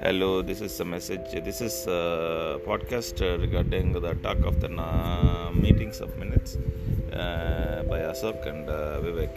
Hello, this is a message. This is a podcast regarding the talk of the uh, meetings of minutes uh, by Asok and uh, Vivek.